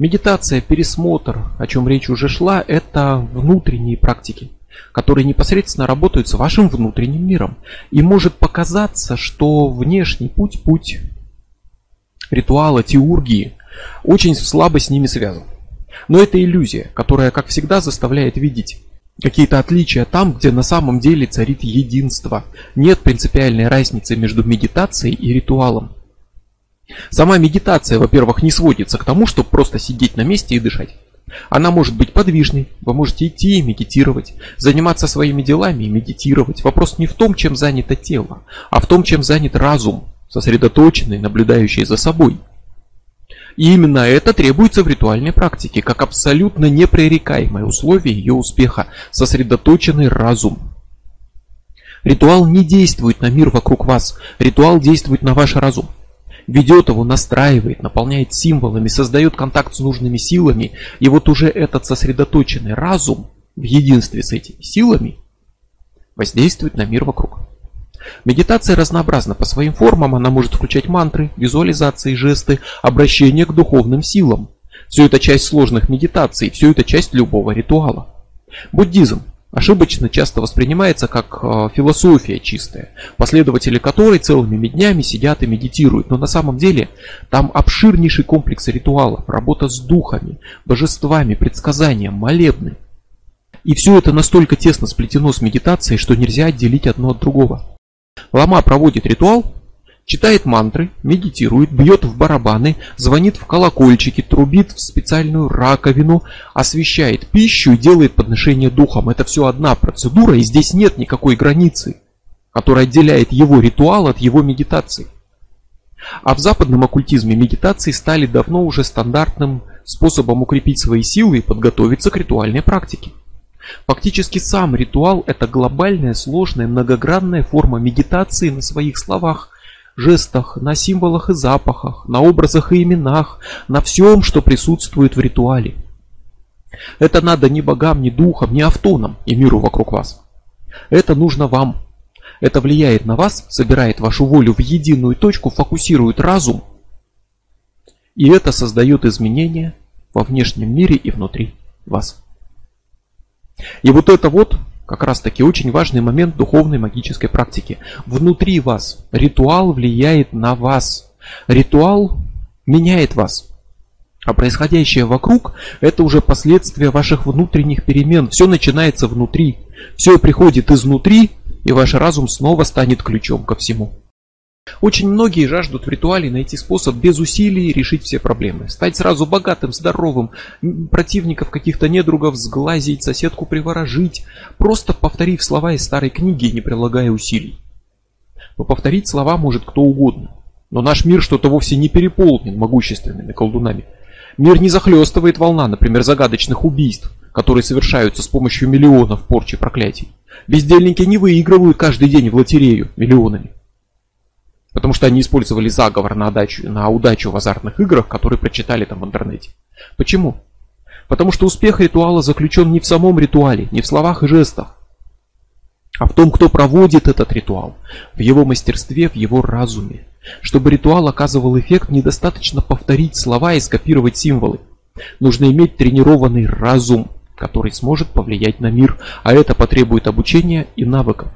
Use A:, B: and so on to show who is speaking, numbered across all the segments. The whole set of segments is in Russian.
A: Медитация, пересмотр, о чем речь уже шла, это внутренние практики, которые непосредственно работают с вашим внутренним миром. И может показаться, что внешний путь, путь ритуала, теургии, очень слабо с ними связан. Но это иллюзия, которая, как всегда, заставляет видеть какие-то отличия там, где на самом деле царит единство. Нет принципиальной разницы между медитацией и ритуалом. Сама медитация, во-первых, не сводится к тому, чтобы просто сидеть на месте и дышать. Она может быть подвижной, вы можете идти и медитировать, заниматься своими делами и медитировать. Вопрос не в том, чем занято тело, а в том, чем занят разум, сосредоточенный, наблюдающий за собой. И именно это требуется в ритуальной практике, как абсолютно непререкаемое условие ее успеха – сосредоточенный разум. Ритуал не действует на мир вокруг вас, ритуал действует на ваш разум ведет его, настраивает, наполняет символами, создает контакт с нужными силами. И вот уже этот сосредоточенный разум в единстве с этими силами воздействует на мир вокруг. Медитация разнообразна по своим формам, она может включать мантры, визуализации, жесты, обращение к духовным силам. Все это часть сложных медитаций, все это часть любого ритуала. Буддизм ошибочно часто воспринимается как э, философия чистая, последователи которой целыми днями сидят и медитируют. Но на самом деле там обширнейший комплекс ритуалов, работа с духами, божествами, предсказания, молебны. И все это настолько тесно сплетено с медитацией, что нельзя отделить одно от другого. Лама проводит ритуал, читает мантры, медитирует, бьет в барабаны, звонит в колокольчики, трубит в специальную раковину, освещает пищу и делает подношение духом. Это все одна процедура, и здесь нет никакой границы, которая отделяет его ритуал от его медитации. А в западном оккультизме медитации стали давно уже стандартным способом укрепить свои силы и подготовиться к ритуальной практике. Фактически сам ритуал – это глобальная, сложная, многогранная форма медитации на своих словах, жестах, на символах и запахах, на образах и именах, на всем, что присутствует в ритуале. Это надо ни богам, ни духам, ни автонам и миру вокруг вас. Это нужно вам. Это влияет на вас, собирает вашу волю в единую точку, фокусирует разум. И это создает изменения во внешнем мире и внутри вас. И вот это вот как раз таки очень важный момент духовной магической практики. Внутри вас ритуал влияет на вас. Ритуал меняет вас. А происходящее вокруг – это уже последствия ваших внутренних перемен. Все начинается внутри. Все приходит изнутри, и ваш разум снова станет ключом ко всему. Очень многие жаждут в ритуале найти способ без усилий решить все проблемы. Стать сразу богатым, здоровым, противников каких-то недругов сглазить, соседку приворожить, просто повторив слова из старой книги, не прилагая усилий. Но повторить слова может кто угодно. Но наш мир что-то вовсе не переполнен могущественными колдунами. Мир не захлестывает волна, например, загадочных убийств, которые совершаются с помощью миллионов порчи проклятий. Бездельники не выигрывают каждый день в лотерею миллионами. Потому что они использовали заговор на, удачу, на удачу в азартных играх, которые прочитали там в интернете. Почему? Потому что успех ритуала заключен не в самом ритуале, не в словах и жестах, а в том, кто проводит этот ритуал, в его мастерстве, в его разуме. Чтобы ритуал оказывал эффект, недостаточно повторить слова и скопировать символы. Нужно иметь тренированный разум, который сможет повлиять на мир, а это потребует обучения и навыков.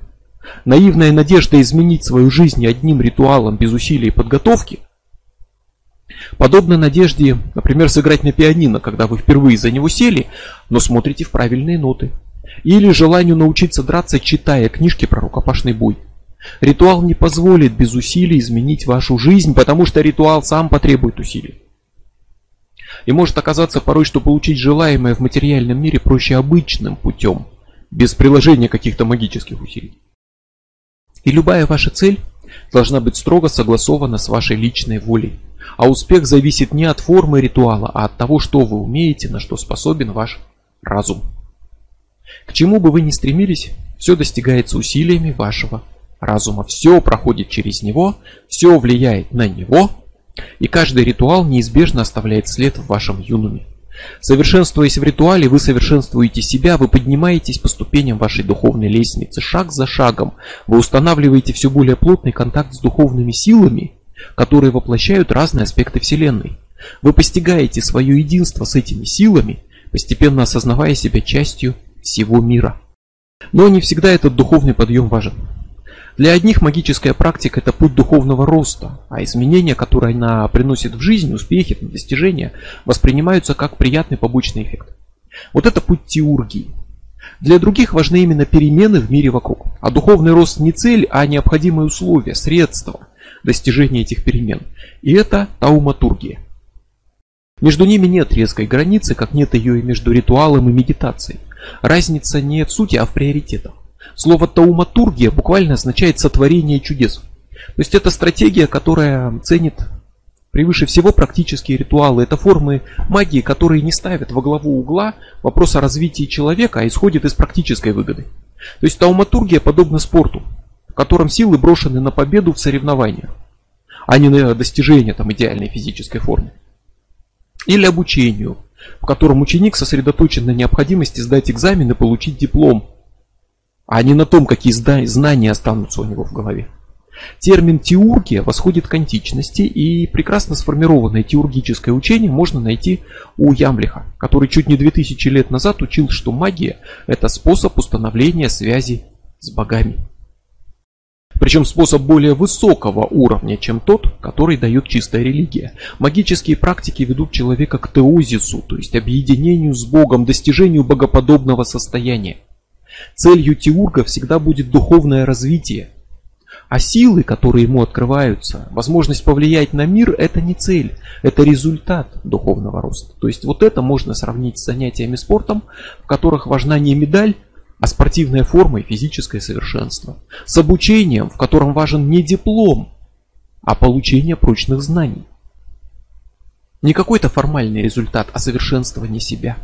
A: Наивная надежда изменить свою жизнь одним ритуалом без усилий и подготовки Подобно надежде, например, сыграть на пианино, когда вы впервые за него сели, но смотрите в правильные ноты. Или желанию научиться драться, читая книжки про рукопашный бой. Ритуал не позволит без усилий изменить вашу жизнь, потому что ритуал сам потребует усилий. И может оказаться порой, что получить желаемое в материальном мире проще обычным путем, без приложения каких-то магических усилий. И любая ваша цель должна быть строго согласована с вашей личной волей. А успех зависит не от формы ритуала, а от того, что вы умеете, на что способен ваш разум. К чему бы вы ни стремились, все достигается усилиями вашего разума. Все проходит через него, все влияет на него, и каждый ритуал неизбежно оставляет след в вашем юнуме. Совершенствуясь в ритуале, вы совершенствуете себя, вы поднимаетесь по ступеням вашей духовной лестницы, шаг за шагом. Вы устанавливаете все более плотный контакт с духовными силами, которые воплощают разные аспекты Вселенной. Вы постигаете свое единство с этими силами, постепенно осознавая себя частью всего мира. Но не всегда этот духовный подъем важен. Для одних магическая практика – это путь духовного роста, а изменения, которые она приносит в жизнь, успехи, достижения, воспринимаются как приятный побочный эффект. Вот это путь теургии. Для других важны именно перемены в мире вокруг. А духовный рост не цель, а необходимые условия, средства достижения этих перемен. И это тауматургия. Между ними нет резкой границы, как нет ее и между ритуалом и медитацией. Разница не в сути, а в приоритетах. Слово тауматургия буквально означает сотворение чудес. То есть это стратегия, которая ценит превыше всего практические ритуалы. Это формы магии, которые не ставят во главу угла вопрос о развитии человека, а исходят из практической выгоды. То есть тауматургия подобна спорту, в котором силы брошены на победу в соревнованиях, а не на достижение там, идеальной физической формы. Или обучению, в котором ученик сосредоточен на необходимости сдать экзамен и получить диплом, а не на том, какие знания останутся у него в голове. Термин теургия восходит к античности, и прекрасно сформированное теургическое учение можно найти у Ямлиха, который чуть не 2000 лет назад учил, что магия – это способ установления связи с богами. Причем способ более высокого уровня, чем тот, который дает чистая религия. Магические практики ведут человека к теозису, то есть объединению с Богом, достижению богоподобного состояния. Целью теурга всегда будет духовное развитие. А силы, которые ему открываются, возможность повлиять на мир, это не цель, это результат духовного роста. То есть вот это можно сравнить с занятиями спортом, в которых важна не медаль, а спортивная форма и физическое совершенство. С обучением, в котором важен не диплом, а получение прочных знаний. Не какой-то формальный результат, а совершенствование себя.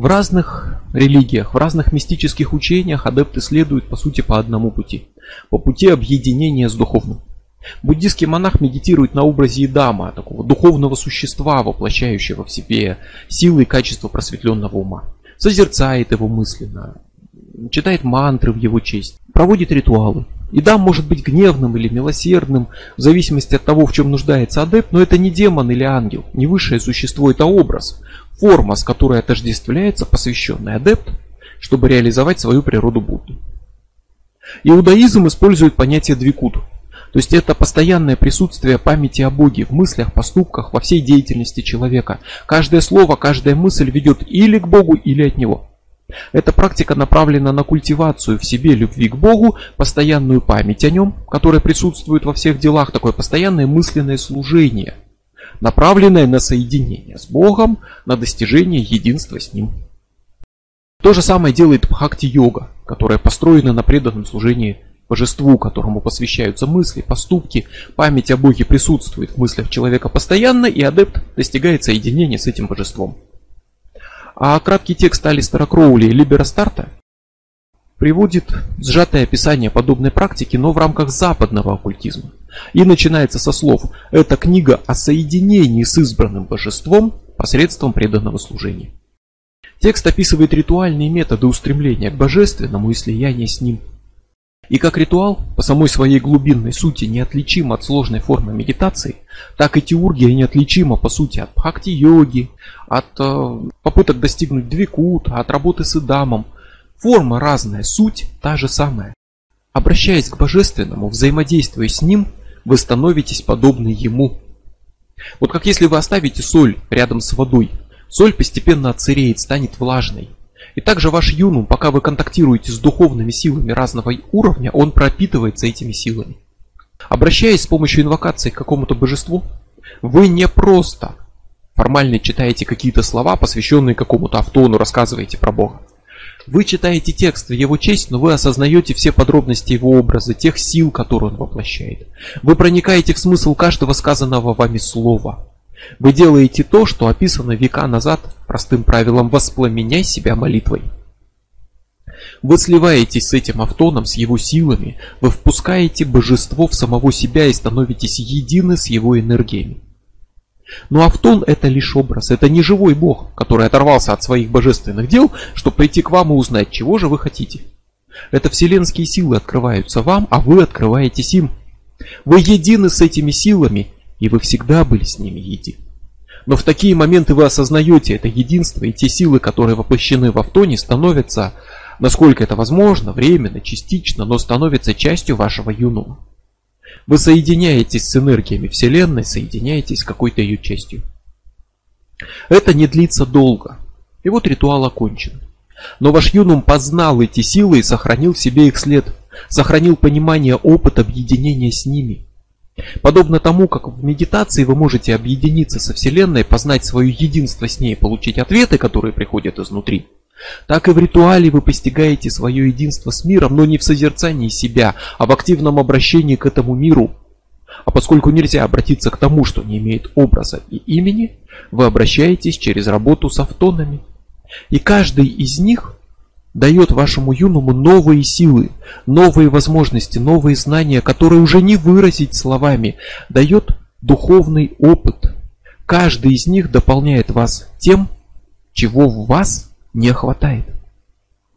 A: В разных религиях, в разных мистических учениях адепты следуют по сути по одному пути. По пути объединения с духовным. Буддийский монах медитирует на образе Идама, такого духовного существа, воплощающего в себе силы и качества просветленного ума. Созерцает его мысленно, читает мантры в его честь, проводит ритуалы. Идам может быть гневным или милосердным, в зависимости от того, в чем нуждается адепт, но это не демон или ангел, не высшее существо, это образ, форма, с которой отождествляется посвященный адепт, чтобы реализовать свою природу Будды. Иудаизм использует понятие двикут, то есть это постоянное присутствие памяти о Боге в мыслях, поступках, во всей деятельности человека. Каждое слово, каждая мысль ведет или к Богу, или от Него. Эта практика направлена на культивацию в себе любви к Богу, постоянную память о Нем, которая присутствует во всех делах, такое постоянное мысленное служение – направленное на соединение с Богом, на достижение единства с Ним. То же самое делает Бхакти-йога, которая построена на преданном служении божеству, которому посвящаются мысли, поступки, память о Боге присутствует в мыслях человека постоянно, и адепт достигает соединения с этим божеством. А краткий текст Алистера Кроули «Либера Старта» приводит сжатое описание подобной практики, но в рамках западного оккультизма. И начинается со слов «Это книга о соединении с избранным божеством посредством преданного служения». Текст описывает ритуальные методы устремления к божественному и слияния с ним. И как ритуал, по самой своей глубинной сути неотличим от сложной формы медитации, так и теургия неотличима по сути от бхакти-йоги, от э, попыток достигнуть двикут, от работы с идамом – Форма разная, суть та же самая. Обращаясь к Божественному, взаимодействуя с Ним, вы становитесь подобны Ему. Вот как если вы оставите соль рядом с водой, соль постепенно отсыреет, станет влажной. И также ваш юнум, пока вы контактируете с духовными силами разного уровня, он пропитывается этими силами. Обращаясь с помощью инвокации к какому-то божеству, вы не просто формально читаете какие-то слова, посвященные какому-то автону, рассказываете про Бога. Вы читаете текст в его честь, но вы осознаете все подробности его образа, тех сил, которые он воплощает. Вы проникаете в смысл каждого сказанного вами слова. Вы делаете то, что описано века назад простым правилом «воспламеняй себя молитвой». Вы сливаетесь с этим автоном, с его силами, вы впускаете божество в самого себя и становитесь едины с его энергиями. Но Автон это лишь образ, это не живой бог, который оторвался от своих божественных дел, чтобы прийти к вам и узнать, чего же вы хотите. Это вселенские силы открываются вам, а вы открываетесь им. Вы едины с этими силами и вы всегда были с ними едины. Но в такие моменты вы осознаете это единство, и те силы, которые воплощены в Автоне, становятся, насколько это возможно, временно, частично, но становятся частью вашего юнума. Вы соединяетесь с энергиями Вселенной, соединяетесь с какой-то ее частью. Это не длится долго. И вот ритуал окончен. Но ваш юнум познал эти силы и сохранил в себе их след, сохранил понимание, опыт объединения с ними. Подобно тому, как в медитации вы можете объединиться со Вселенной, познать свое единство с ней, получить ответы, которые приходят изнутри, так и в ритуале вы постигаете свое единство с миром, но не в созерцании себя, а в активном обращении к этому миру. А поскольку нельзя обратиться к тому, что не имеет образа и имени, вы обращаетесь через работу с автонами. И каждый из них дает вашему юному новые силы, новые возможности, новые знания, которые уже не выразить словами, дает духовный опыт. Каждый из них дополняет вас тем, чего в вас не хватает.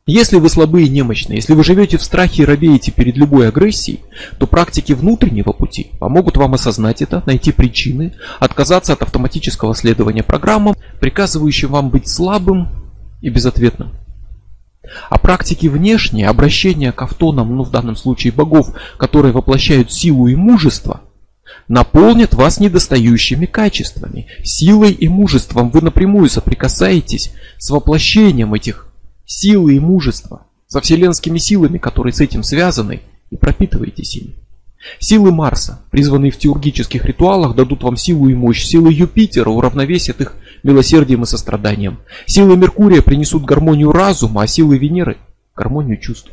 A: Если вы слабые и немощные, если вы живете в страхе и робеете перед любой агрессией, то практики внутреннего пути помогут вам осознать это, найти причины, отказаться от автоматического следования программам, приказывающим вам быть слабым и безответным. А практики внешние, обращение к автонам, ну в данном случае богов, которые воплощают силу и мужество, наполнят вас недостающими качествами. Силой и мужеством вы напрямую соприкасаетесь с воплощением этих силы и мужества, со вселенскими силами, которые с этим связаны, и пропитываетесь ими. Силы Марса, призванные в теургических ритуалах, дадут вам силу и мощь. Силы Юпитера уравновесят их милосердием и состраданием. Силы Меркурия принесут гармонию разума, а силы Венеры – гармонию чувств.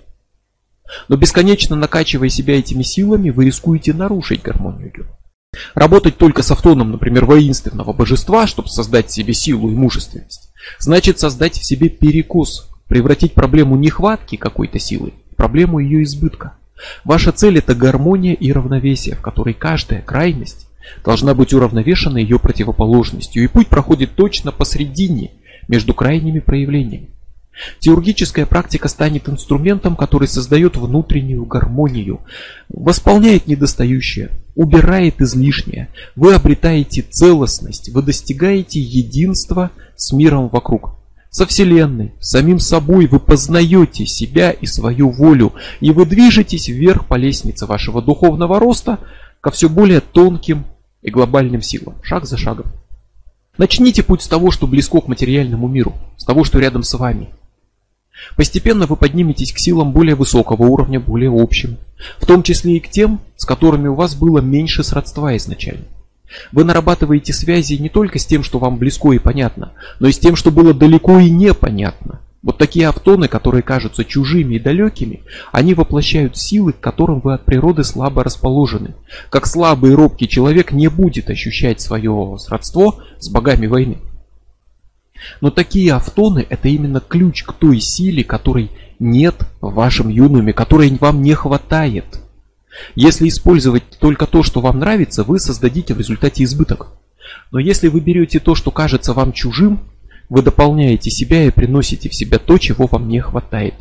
A: Но бесконечно накачивая себя этими силами, вы рискуете нарушить гармонию ее. Работать только с автоном, например, воинственного божества, чтобы создать в себе силу и мужественность, значит создать в себе перекос, превратить проблему нехватки какой-то силы в проблему ее избытка. Ваша цель это гармония и равновесие, в которой каждая крайность должна быть уравновешена ее противоположностью, и путь проходит точно посредине между крайними проявлениями. Теургическая практика станет инструментом, который создает внутреннюю гармонию, восполняет недостающее, убирает излишнее. Вы обретаете целостность, вы достигаете единства с миром вокруг. Со Вселенной, самим собой вы познаете себя и свою волю, и вы движетесь вверх по лестнице вашего духовного роста ко все более тонким и глобальным силам, шаг за шагом. Начните путь с того, что близко к материальному миру, с того, что рядом с вами. Постепенно вы подниметесь к силам более высокого уровня, более общим, в том числе и к тем, с которыми у вас было меньше сродства изначально. Вы нарабатываете связи не только с тем, что вам близко и понятно, но и с тем, что было далеко и непонятно. Вот такие автоны, которые кажутся чужими и далекими, они воплощают силы, к которым вы от природы слабо расположены. Как слабый и робкий человек не будет ощущать свое сродство с богами войны. Но такие автоны это именно ключ к той силе, которой нет в вашем юнуме, которой вам не хватает. Если использовать только то, что вам нравится, вы создадите в результате избыток. Но если вы берете то, что кажется вам чужим, вы дополняете себя и приносите в себя то, чего вам не хватает.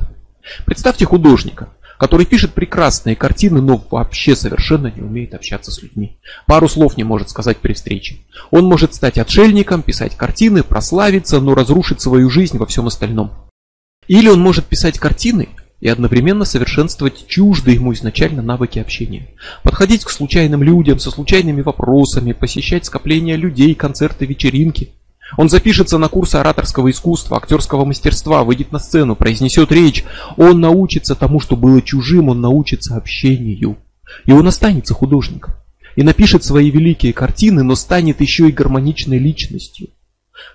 A: Представьте художника, который пишет прекрасные картины, но вообще совершенно не умеет общаться с людьми. Пару слов не может сказать при встрече. Он может стать отшельником, писать картины, прославиться, но разрушить свою жизнь во всем остальном. Или он может писать картины, и одновременно совершенствовать чуждые ему изначально навыки общения. Подходить к случайным людям со случайными вопросами, посещать скопления людей, концерты, вечеринки. Он запишется на курсы ораторского искусства, актерского мастерства, выйдет на сцену, произнесет речь. Он научится тому, что было чужим, он научится общению. И он останется художником. И напишет свои великие картины, но станет еще и гармоничной личностью.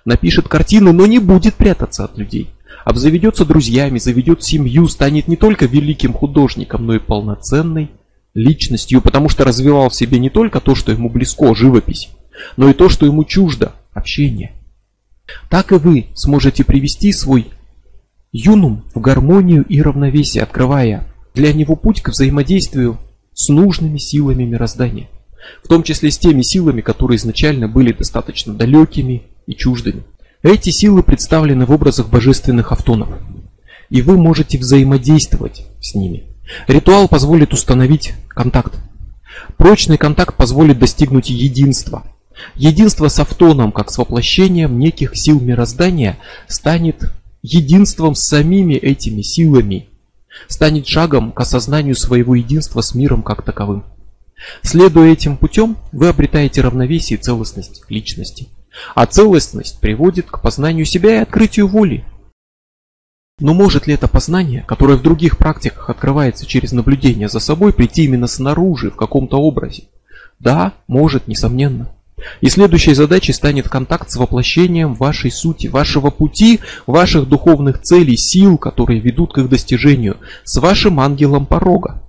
A: Напишет картины, но не будет прятаться от людей обзаведется друзьями, заведет семью, станет не только великим художником, но и полноценной личностью, потому что развивал в себе не только то, что ему близко, живопись, но и то, что ему чуждо, общение. Так и вы сможете привести свой юнум в гармонию и равновесие, открывая для него путь к взаимодействию с нужными силами мироздания, в том числе с теми силами, которые изначально были достаточно далекими и чуждыми. Эти силы представлены в образах божественных автонов, и вы можете взаимодействовать с ними. Ритуал позволит установить контакт. Прочный контакт позволит достигнуть единства. Единство с автоном, как с воплощением неких сил мироздания, станет единством с самими этими силами, станет шагом к осознанию своего единства с миром как таковым. Следуя этим путем, вы обретаете равновесие и целостность личности. А целостность приводит к познанию себя и открытию воли. Но может ли это познание, которое в других практиках открывается через наблюдение за собой, прийти именно снаружи, в каком-то образе? Да, может, несомненно. И следующей задачей станет контакт с воплощением вашей сути, вашего пути, ваших духовных целей, сил, которые ведут к их достижению, с вашим ангелом порога.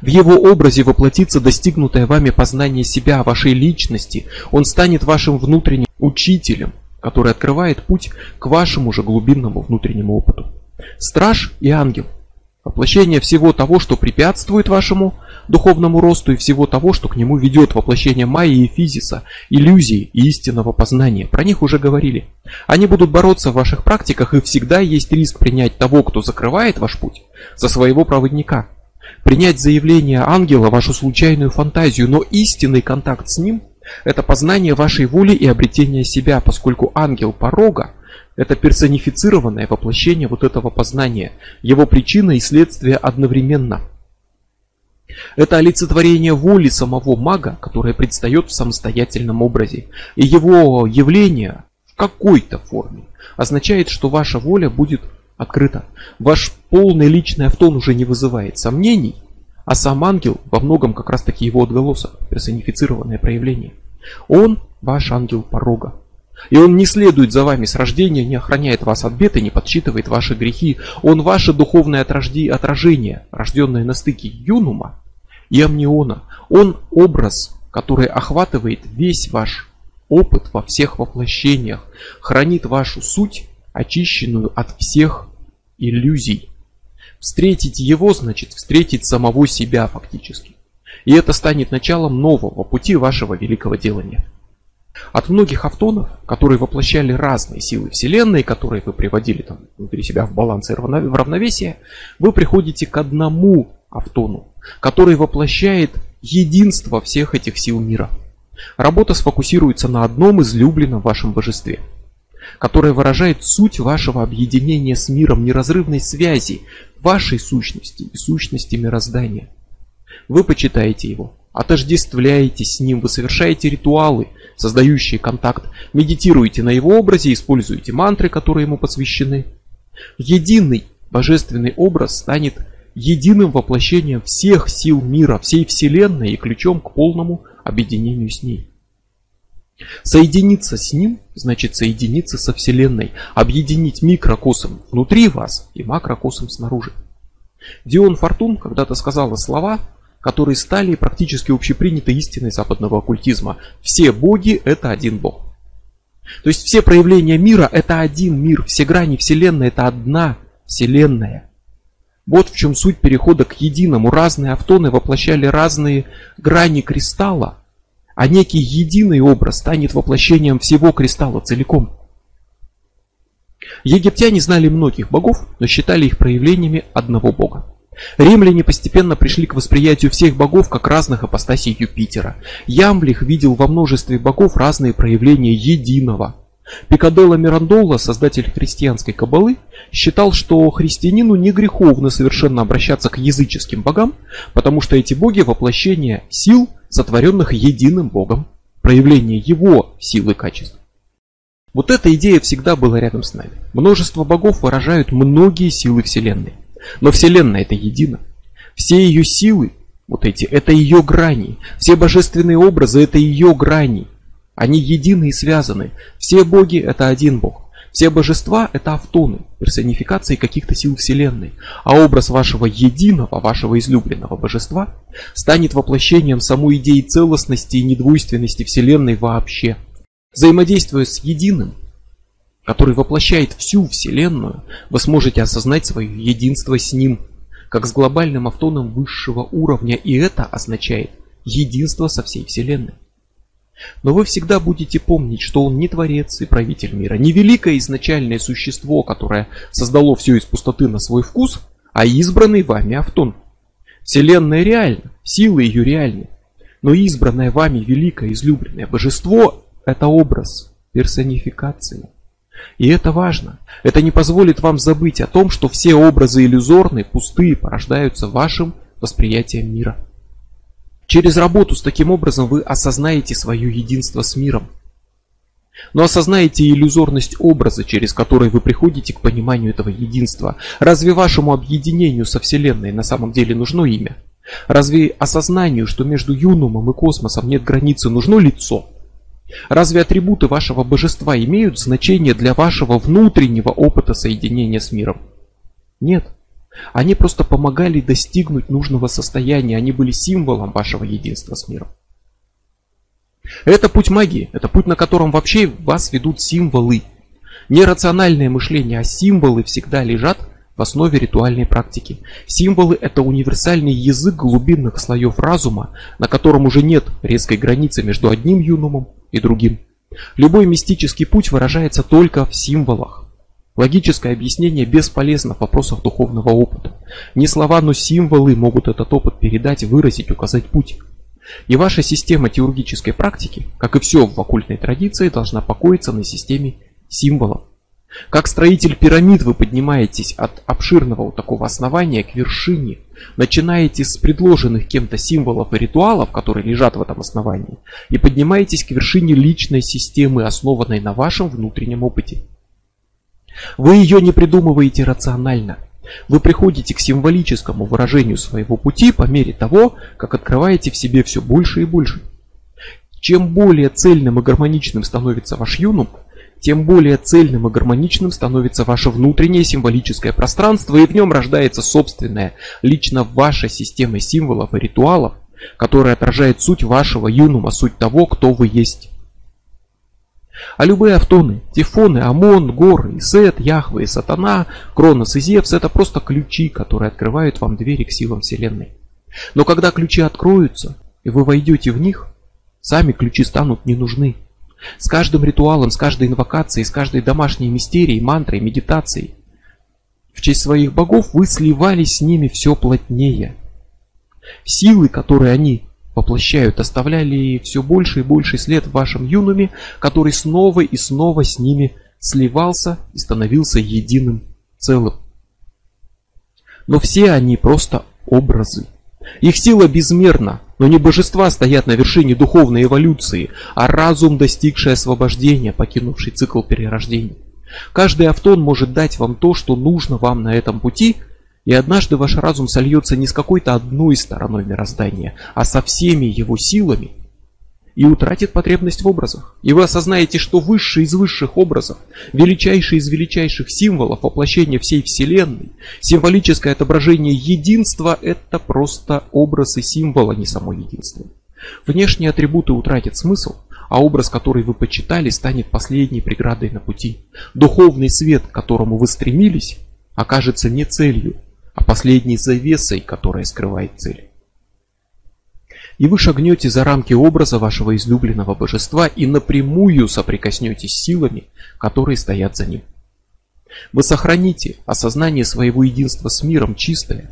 A: В его образе воплотится достигнутое вами познание себя, вашей личности. Он станет вашим внутренним учителем, который открывает путь к вашему же глубинному внутреннему опыту. Страж и ангел – воплощение всего того, что препятствует вашему духовному росту и всего того, что к нему ведет воплощение Майи и Физиса, иллюзии и истинного познания. Про них уже говорили. Они будут бороться в ваших практиках и всегда есть риск принять того, кто закрывает ваш путь, за своего проводника. Принять заявление ангела, вашу случайную фантазию, но истинный контакт с ним – это познание вашей воли и обретение себя, поскольку ангел порога – это персонифицированное воплощение вот этого познания, его причина и следствие одновременно – это олицетворение воли самого мага, которое предстает в самостоятельном образе. И его явление в какой-то форме означает, что ваша воля будет открыта. Ваш полный личный автон уже не вызывает сомнений, а сам ангел во многом как раз таки его отголосок, персонифицированное проявление. Он ваш ангел порога. И он не следует за вами с рождения, не охраняет вас от бед и не подсчитывает ваши грехи. Он ваше духовное отражение, рожденное на стыке юнума и амниона. Он образ, который охватывает весь ваш опыт во всех воплощениях, хранит вашу суть, очищенную от всех иллюзий. Встретить его значит встретить самого себя фактически. И это станет началом нового пути вашего великого делания. От многих автонов, которые воплощали разные силы Вселенной, которые вы приводили там внутри себя в баланс и в равновесие, вы приходите к одному автону, который воплощает единство всех этих сил мира. Работа сфокусируется на одном излюбленном вашем божестве, которое выражает суть вашего объединения с миром, неразрывной связи вашей сущности и сущности мироздания. Вы почитаете его, отождествляетесь с ним, вы совершаете ритуалы, создающие контакт, медитируете на его образе, используете мантры, которые ему посвящены. Единый божественный образ станет единым воплощением всех сил мира, всей Вселенной и ключом к полному объединению с ней. Соединиться с ним значит соединиться со Вселенной, объединить микрокосм внутри вас и макрокосм снаружи. Дион Фортун когда-то сказала слова, которые стали практически общепринятой истиной западного оккультизма. Все боги – это один бог. То есть все проявления мира – это один мир, все грани Вселенной – это одна Вселенная. Вот в чем суть перехода к единому. Разные автоны воплощали разные грани кристалла, а некий единый образ станет воплощением всего кристалла целиком. Египтяне знали многих богов, но считали их проявлениями одного бога. Римляне постепенно пришли к восприятию всех богов как разных апостасий Юпитера. Ямблих видел во множестве богов разные проявления единого – Пикаделло Мирандолла, создатель христианской кабалы, считал, что христианину не греховно совершенно обращаться к языческим богам, потому что эти боги – воплощение сил, сотворенных единым богом, проявление его силы и качеств. Вот эта идея всегда была рядом с нами. Множество богов выражают многие силы Вселенной. Но Вселенная это едино. Все ее силы, вот эти, это ее грани. Все божественные образы это ее грани. Они едины и связаны. Все боги – это один бог. Все божества – это автоны, персонификации каких-то сил Вселенной. А образ вашего единого, вашего излюбленного божества станет воплощением самой идеи целостности и недвойственности Вселенной вообще. Взаимодействуя с единым, который воплощает всю Вселенную, вы сможете осознать свое единство с ним, как с глобальным автоном высшего уровня, и это означает единство со всей Вселенной. Но вы всегда будете помнить, что он не творец и правитель мира, не великое изначальное существо, которое создало все из пустоты на свой вкус, а избранный вами Автон. Вселенная реальна, силы ее реальны. Но избранное вами великое излюбленное божество – это образ, персонификация. И это важно. Это не позволит вам забыть о том, что все образы иллюзорные, пустые, порождаются вашим восприятием мира. Через работу с таким образом вы осознаете свое единство с миром. Но осознаете иллюзорность образа, через который вы приходите к пониманию этого единства. Разве вашему объединению со Вселенной на самом деле нужно имя? Разве осознанию, что между юнумом и космосом нет границы, нужно лицо? Разве атрибуты вашего божества имеют значение для вашего внутреннего опыта соединения с миром? Нет. Они просто помогали достигнуть нужного состояния, они были символом вашего единства с миром. Это путь магии, это путь, на котором вообще вас ведут символы. Не рациональное мышление, а символы всегда лежат в основе ритуальной практики. Символы – это универсальный язык глубинных слоев разума, на котором уже нет резкой границы между одним юнумом и другим. Любой мистический путь выражается только в символах. Логическое объяснение бесполезно в вопросах духовного опыта. Не слова, но символы могут этот опыт передать, выразить, указать путь. И ваша система теургической практики, как и все в оккультной традиции, должна покоиться на системе символов. Как строитель пирамид вы поднимаетесь от обширного вот такого основания к вершине, начинаете с предложенных кем-то символов и ритуалов, которые лежат в этом основании, и поднимаетесь к вершине личной системы, основанной на вашем внутреннем опыте. Вы ее не придумываете рационально. Вы приходите к символическому выражению своего пути по мере того, как открываете в себе все больше и больше. Чем более цельным и гармоничным становится ваш юнум, тем более цельным и гармоничным становится ваше внутреннее символическое пространство, и в нем рождается собственная, лично ваша система символов и ритуалов, которая отражает суть вашего юнума, суть того, кто вы есть. А любые автоны, Тифоны, Амон, Гор, Исет, Яхве и Сатана, Кронос и Зевс – это просто ключи, которые открывают вам двери к силам Вселенной. Но когда ключи откроются, и вы войдете в них, сами ключи станут не нужны. С каждым ритуалом, с каждой инвокацией, с каждой домашней мистерией, мантрой, медитацией. В честь своих богов вы сливались с ними все плотнее. Силы, которые они воплощают, оставляли все больше и больше след в вашем юнуме, который снова и снова с ними сливался и становился единым целым. Но все они просто образы. Их сила безмерна, но не божества стоят на вершине духовной эволюции, а разум, достигший освобождения, покинувший цикл перерождений. Каждый автон может дать вам то, что нужно вам на этом пути, и однажды ваш разум сольется не с какой-то одной стороной мироздания, а со всеми его силами и утратит потребность в образах. И вы осознаете, что высший из высших образов, величайший из величайших символов воплощения всей Вселенной, символическое отображение единства – это просто образ и символ, а не само единство. Внешние атрибуты утратят смысл, а образ, который вы почитали, станет последней преградой на пути. Духовный свет, к которому вы стремились, окажется не целью, а последней завесой, которая скрывает цель и вы шагнете за рамки образа вашего излюбленного божества и напрямую соприкоснетесь с силами, которые стоят за ним. Вы сохраните осознание своего единства с миром чистое,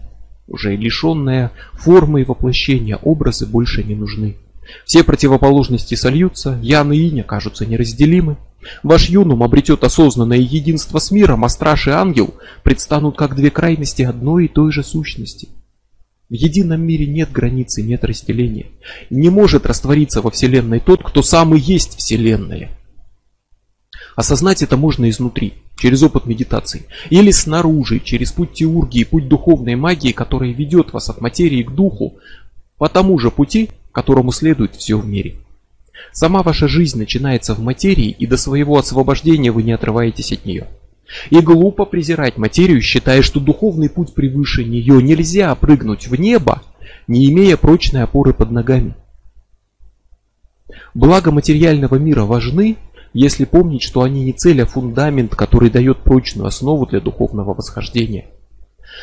A: уже лишенное формы и воплощения образы больше не нужны. Все противоположности сольются, ян и инь окажутся неразделимы. Ваш юнум обретет осознанное единство с миром, а страж и ангел предстанут как две крайности одной и той же сущности. В едином мире нет границы, нет разделения. Не может раствориться во Вселенной тот, кто сам и есть Вселенная. Осознать это можно изнутри, через опыт медитации. Или снаружи, через путь теургии, путь духовной магии, которая ведет вас от материи к духу, по тому же пути, которому следует все в мире. Сама ваша жизнь начинается в материи, и до своего освобождения вы не отрываетесь от нее. И глупо презирать материю, считая, что духовный путь превыше нее нельзя прыгнуть в небо, не имея прочной опоры под ногами. Благо материального мира важны, если помнить, что они не цель, а фундамент, который дает прочную основу для духовного восхождения.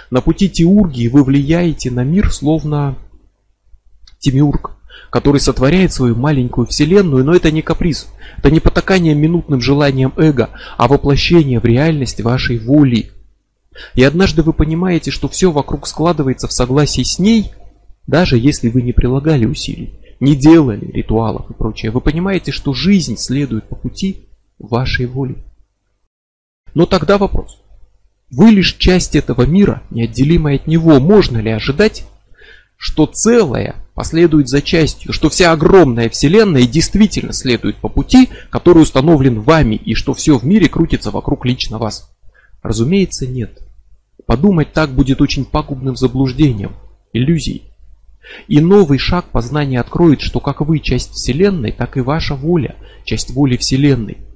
A: На пути теургии вы влияете на мир словно Тимиург который сотворяет свою маленькую вселенную, но это не каприз, это не потакание минутным желанием эго, а воплощение в реальность вашей воли. И однажды вы понимаете, что все вокруг складывается в согласии с ней, Даже если вы не прилагали усилий, не делали ритуалов и прочее, вы понимаете, что жизнь следует по пути вашей воли. Но тогда вопрос. Вы лишь часть этого мира, неотделимая от него. Можно ли ожидать, что целое последует за частью, что вся огромная вселенная действительно следует по пути, который установлен вами, и что все в мире крутится вокруг лично вас? Разумеется, нет. Подумать так будет очень пагубным заблуждением, иллюзией. И новый шаг познания откроет, что как вы часть Вселенной, так и ваша воля, часть воли Вселенной –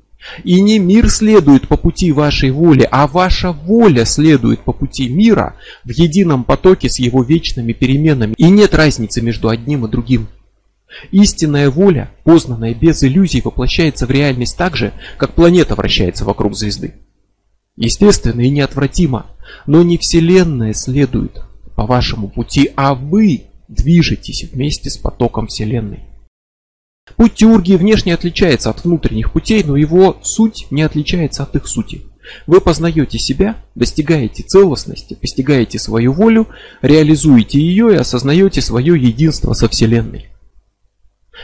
A: и не мир следует по пути вашей воли, а ваша воля следует по пути мира в едином потоке с его вечными переменами. И нет разницы между одним и другим. Истинная воля, познанная без иллюзий, воплощается в реальность так же, как планета вращается вокруг звезды. Естественно и неотвратимо, но не Вселенная следует по вашему пути, а вы движетесь вместе с потоком Вселенной. Путь теургии внешне отличается от внутренних путей, но его суть не отличается от их сути. Вы познаете себя, достигаете целостности, постигаете свою волю, реализуете ее и осознаете свое единство со Вселенной.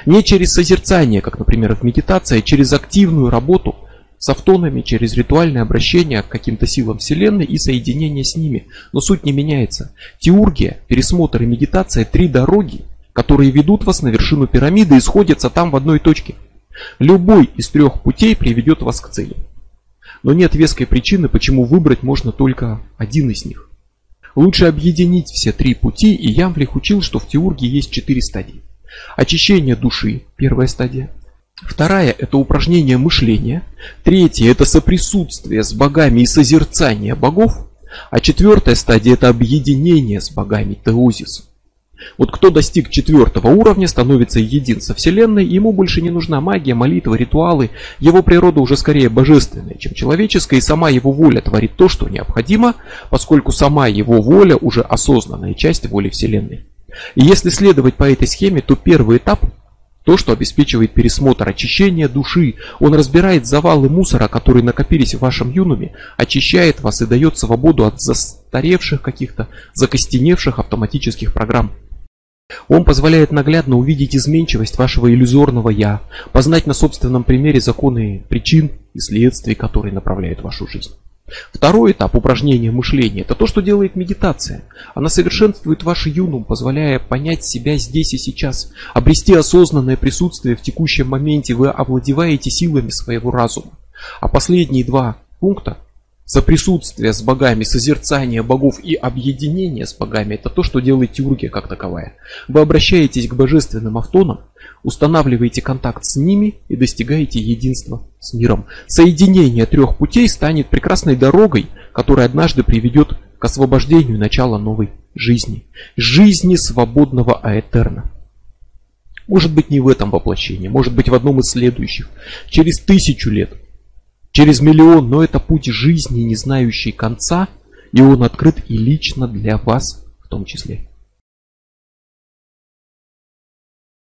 A: Не через созерцание, как, например, в медитации, а через активную работу с автонами, через ритуальное обращение к каким-то силам Вселенной и соединение с ними. Но суть не меняется. Теургия, пересмотр и медитация – три дороги, которые ведут вас на вершину пирамиды и сходятся там в одной точке. Любой из трех путей приведет вас к цели. Но нет веской причины, почему выбрать можно только один из них. Лучше объединить все три пути, и Ямвлих учил, что в теурге есть четыре стадии. Очищение души – первая стадия. Вторая – это упражнение мышления. Третья – это соприсутствие с богами и созерцание богов. А четвертая стадия – это объединение с богами, теозис. Вот кто достиг четвертого уровня, становится един со Вселенной, ему больше не нужна магия, молитва, ритуалы. Его природа уже скорее божественная, чем человеческая, и сама его воля творит то, что необходимо, поскольку сама его воля уже осознанная часть воли Вселенной. И если следовать по этой схеме, то первый этап то, что обеспечивает пересмотр очищения души. Он разбирает завалы мусора, которые накопились в вашем юнуме, очищает вас и дает свободу от застаревших каких-то, закостеневших автоматических программ. Он позволяет наглядно увидеть изменчивость вашего иллюзорного «я», познать на собственном примере законы причин и следствий, которые направляют вашу жизнь. Второй этап упражнения мышления – это то, что делает медитация. Она совершенствует ваш юнум, позволяя понять себя здесь и сейчас, обрести осознанное присутствие в текущем моменте. Вы овладеваете силами своего разума. А последние два пункта Соприсутствие с богами, созерцание богов и объединение с богами – это то, что делает теургия как таковая. Вы обращаетесь к божественным автонам, устанавливаете контакт с ними и достигаете единства с миром. Соединение трех путей станет прекрасной дорогой, которая однажды приведет к освобождению начала новой жизни. Жизни свободного Аэтерна. Может быть не в этом воплощении, может быть в одном из следующих. Через тысячу лет – через миллион, но это путь жизни, не знающий конца, и он открыт и лично для вас в том числе.